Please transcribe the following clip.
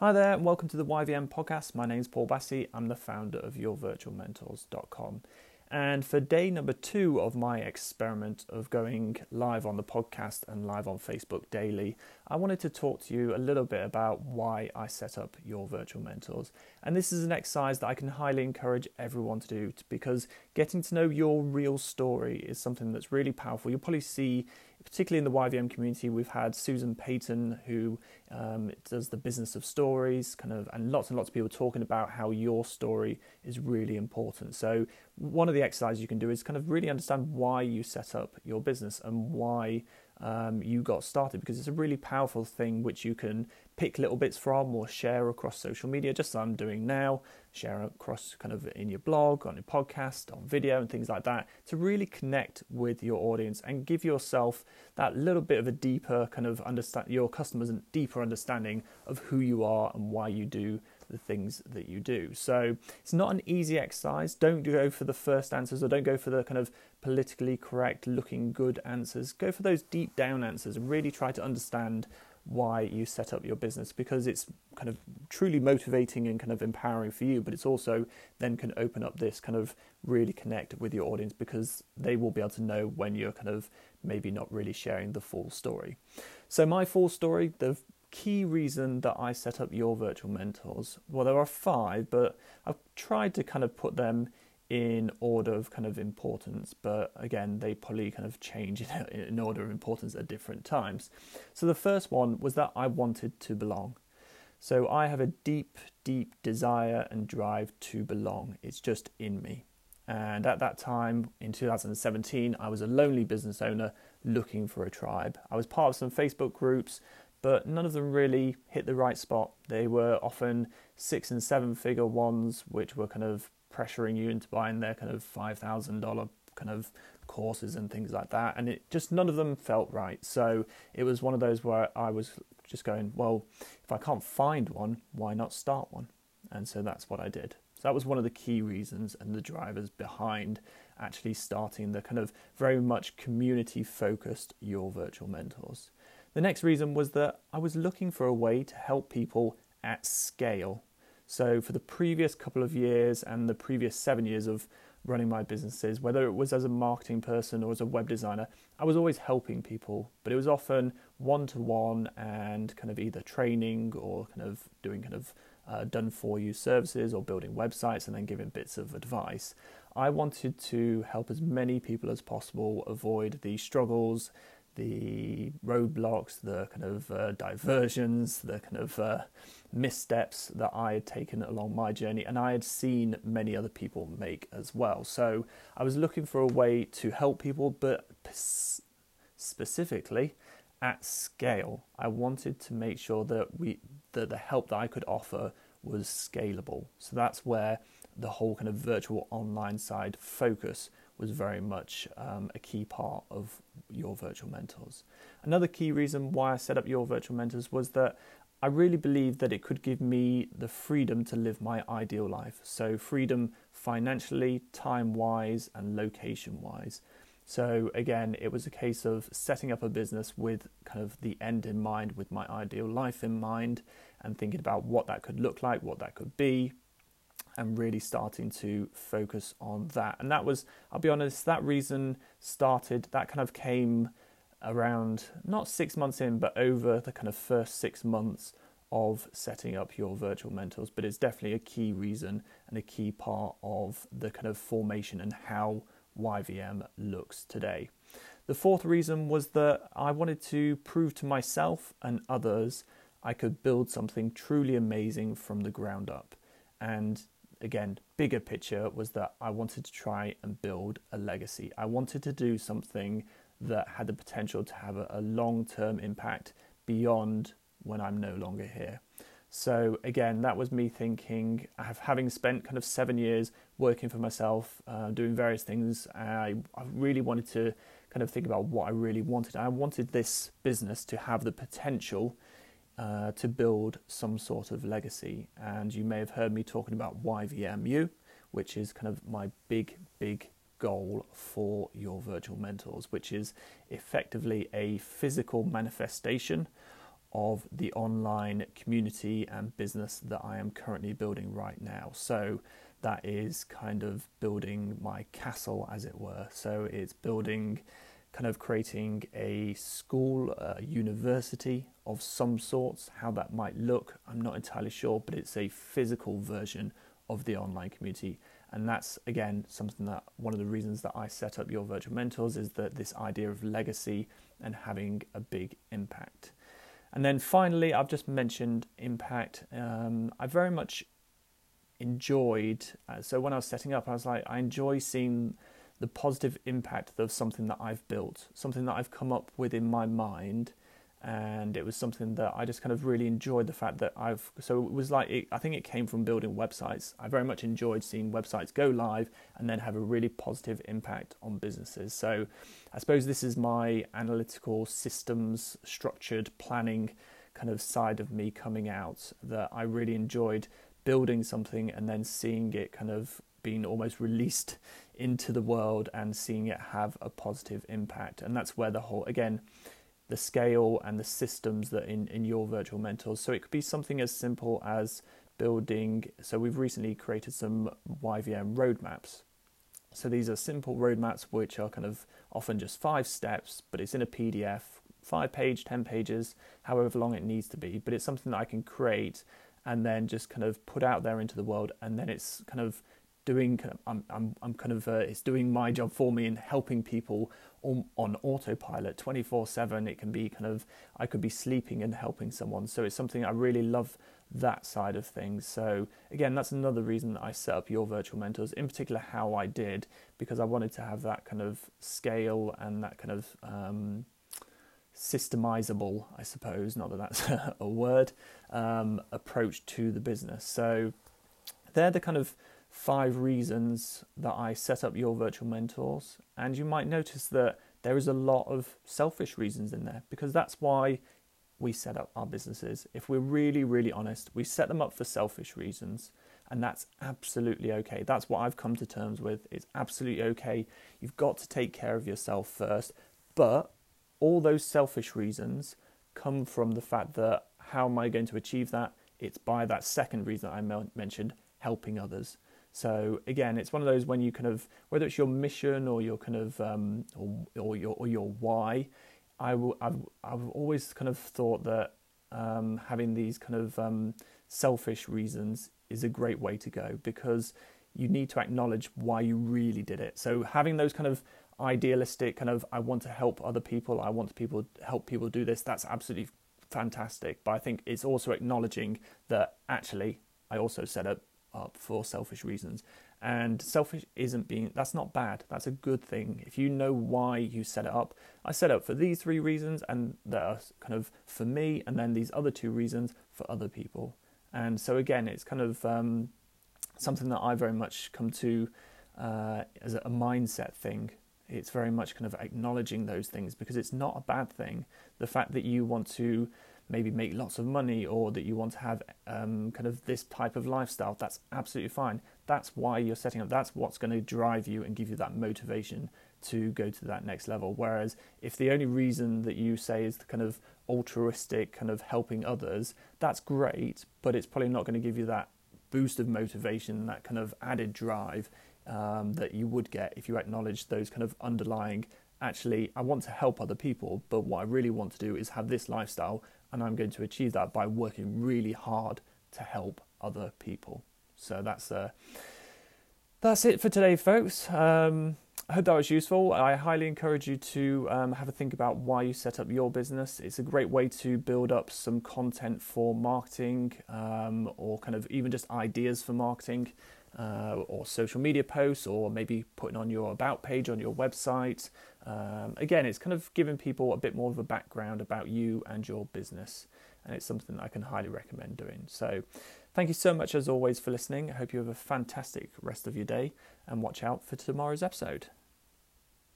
Hi there, and welcome to the YVM podcast. My name is Paul Bassi. I'm the founder of YourVirtualMentors.com. And for day number two of my experiment of going live on the podcast and live on Facebook daily, I wanted to talk to you a little bit about why I set up Your Virtual Mentors. And this is an exercise that I can highly encourage everyone to do because getting to know your real story is something that's really powerful. You'll probably see particularly in the YVM community, we've had Susan Payton, who um, does the business of stories, kind of, and lots and lots of people talking about how your story is really important. So, one of the exercises you can do is kind of really understand why you set up your business and why um, you got started because it's a really powerful thing which you can pick little bits from or share across social media, just as I'm doing now, share across kind of in your blog, on your podcast, on video, and things like that to really connect with your audience and give yourself that little bit of a deeper kind of understand your customers a deeper understanding of who you are and why you do the things that you do. So it's not an easy exercise. Don't go for the first answers or don't go for the kind of politically correct, looking good answers. Go for those deep down answers and really try to understand why you set up your business because it's kind of truly motivating and kind of empowering for you, but it's also then can open up this kind of really connect with your audience because they will be able to know when you're kind of maybe not really sharing the full story. So, my full story, the key reason that I set up your virtual mentors, well, there are five, but I've tried to kind of put them in order of kind of importance, but again, they probably kind of change in order of importance at different times. So the first one was that I wanted to belong. So I have a deep, deep desire and drive to belong. It's just in me. And at that time, in 2017, I was a lonely business owner looking for a tribe. I was part of some Facebook groups, but none of them really hit the right spot. They were often six and seven figure ones, which were kind of pressuring you into buying their kind of $5,000 kind of courses and things like that. And it just none of them felt right. So it was one of those where I was just going, well, if I can't find one, why not start one? And so that's what I did. So that was one of the key reasons and the drivers behind actually starting the kind of very much community focused Your Virtual Mentors. The next reason was that I was looking for a way to help people at scale so, for the previous couple of years and the previous seven years of running my businesses, whether it was as a marketing person or as a web designer, I was always helping people, but it was often one to one and kind of either training or kind of doing kind of uh, done for you services or building websites and then giving bits of advice. I wanted to help as many people as possible avoid the struggles the roadblocks, the kind of uh, diversions, the kind of uh, missteps that I had taken along my journey, and I had seen many other people make as well. So I was looking for a way to help people, but specifically at scale. I wanted to make sure that we that the help that I could offer was scalable. So that's where the whole kind of virtual online side focus was very much um, a key part of your virtual mentors. Another key reason why I set up your virtual mentors was that I really believed that it could give me the freedom to live my ideal life. So, freedom financially, time wise, and location wise. So, again, it was a case of setting up a business with kind of the end in mind, with my ideal life in mind, and thinking about what that could look like, what that could be, and really starting to focus on that. And that was, I'll be honest, that reason started, that kind of came around not six months in, but over the kind of first six months of setting up your virtual mentors. But it's definitely a key reason and a key part of the kind of formation and how YVM looks today. The fourth reason was that I wanted to prove to myself and others I could build something truly amazing from the ground up. And again, bigger picture was that I wanted to try and build a legacy. I wanted to do something that had the potential to have a, long term impact beyond when I'm no longer here. So again, that was me thinking, having spent kind of seven years working for myself, uh, doing various things, I, I really wanted to kind of think about what I really wanted. I wanted this business to have the potential uh, to build some sort of legacy. And you may have heard me talking about YVMU, which is kind of my big, big goal for your virtual mentors, which is effectively a physical manifestation of the online community and business that I am currently building right now. So that is kind of building my castle, as it were. So it's building, kind of creating a school, a university of some sorts. How that might look, I'm not entirely sure, but it's a physical version of the online community. And that's again something that one of the reasons that I set up your virtual mentors is that this idea of legacy and having a big impact. And then finally, I've just mentioned impact. Um, I very much enjoyed. Uh, so when I was setting up, I was like, I enjoy seeing the positive impact of something that I've built, something that I've come up with in my mind, and it was something that I just kind of really enjoyed the fact that I've. So it was like it, I think it came from building websites. I very much enjoyed seeing websites go live and then have a really positive impact on businesses. So I suppose this is my analytical systems, structured planning kind of side of me coming out that I really enjoyed building something and then seeing it kind of being almost released into the world and seeing it have a positive impact. And that's where the whole, again, the scale and the systems that in, in your virtual mentors. So it could be something as simple as building. So we've recently created some YVM roadmaps. So these are simple roadmaps which are kind of often just five steps, but it's in a PDF, five page, 10 pages, however long it needs to be. But it's something that I can create and then just kind of put out there into the world and then it's kind of doing I'm I'm I'm kind of uh, it's doing my job for me and helping people on, on autopilot 24/7 it can be kind of I could be sleeping and helping someone. So it's something I really love that side of things. So again that's another reason that I set up your virtual mentors in particular how I did because I wanted to have that kind of scale and that kind of um, systemizable, I suppose, not that that's a word, um, approach to the business. So they're the kind of five reasons that I set up your virtual mentors. And you might notice that there is a lot of selfish reasons in there because that's why we set up our businesses. If we're really, really honest, we set them up for selfish reasons. And that's absolutely okay. That's what I've come to terms with. It's absolutely okay. You've got to take care of yourself first. But all those selfish reasons come from the fact that how am I going to achieve that? It's by that second reason I mentioned, helping others. So again, it's one of those when you kind of whether it's your mission or your kind of um, or, or your or your why. I will, I've, I've always kind of thought that um, having these kind of um, selfish reasons is a great way to go because you need to acknowledge why you really did it. So having those kind of idealistic kind of I want to help other people, I want people help people do this, that's absolutely fantastic. But I think it's also acknowledging that actually I also set up up for selfish reasons. And selfish isn't being that's not bad. That's a good thing. If you know why you set it up. I set up for these three reasons and that are kind of for me and then these other two reasons for other people. And so again it's kind of um, something that I very much come to uh, as a mindset thing it's very much kind of acknowledging those things because it's not a bad thing. The fact that you want to maybe make lots of money or that you want to have um, kind of this type of lifestyle, that's absolutely fine. That's why you're setting up, that's what's going to drive you and give you that motivation to go to that next level. Whereas if the only reason that you say is the kind of altruistic, kind of helping others, that's great, but it's probably not going to give you that boost of motivation, that kind of added drive um, that you would get if you acknowledge those kind of underlying actually I want to help other people, but what I really want to do is have this lifestyle, and I'm going to achieve that by working really hard to help other people. So that's uh, that's it for today, folks. Um, I hope that was useful. I highly encourage you to um, have a think about why you set up your business. It's a great way to build up some content for marketing um, or kind of even just ideas for marketing uh, or social media posts, or maybe putting on your about page on your website. Um, again, it's kind of giving people a bit more of a background about you and your business, and it's something that I can highly recommend doing. So, thank you so much as always for listening. I hope you have a fantastic rest of your day, and watch out for tomorrow's episode.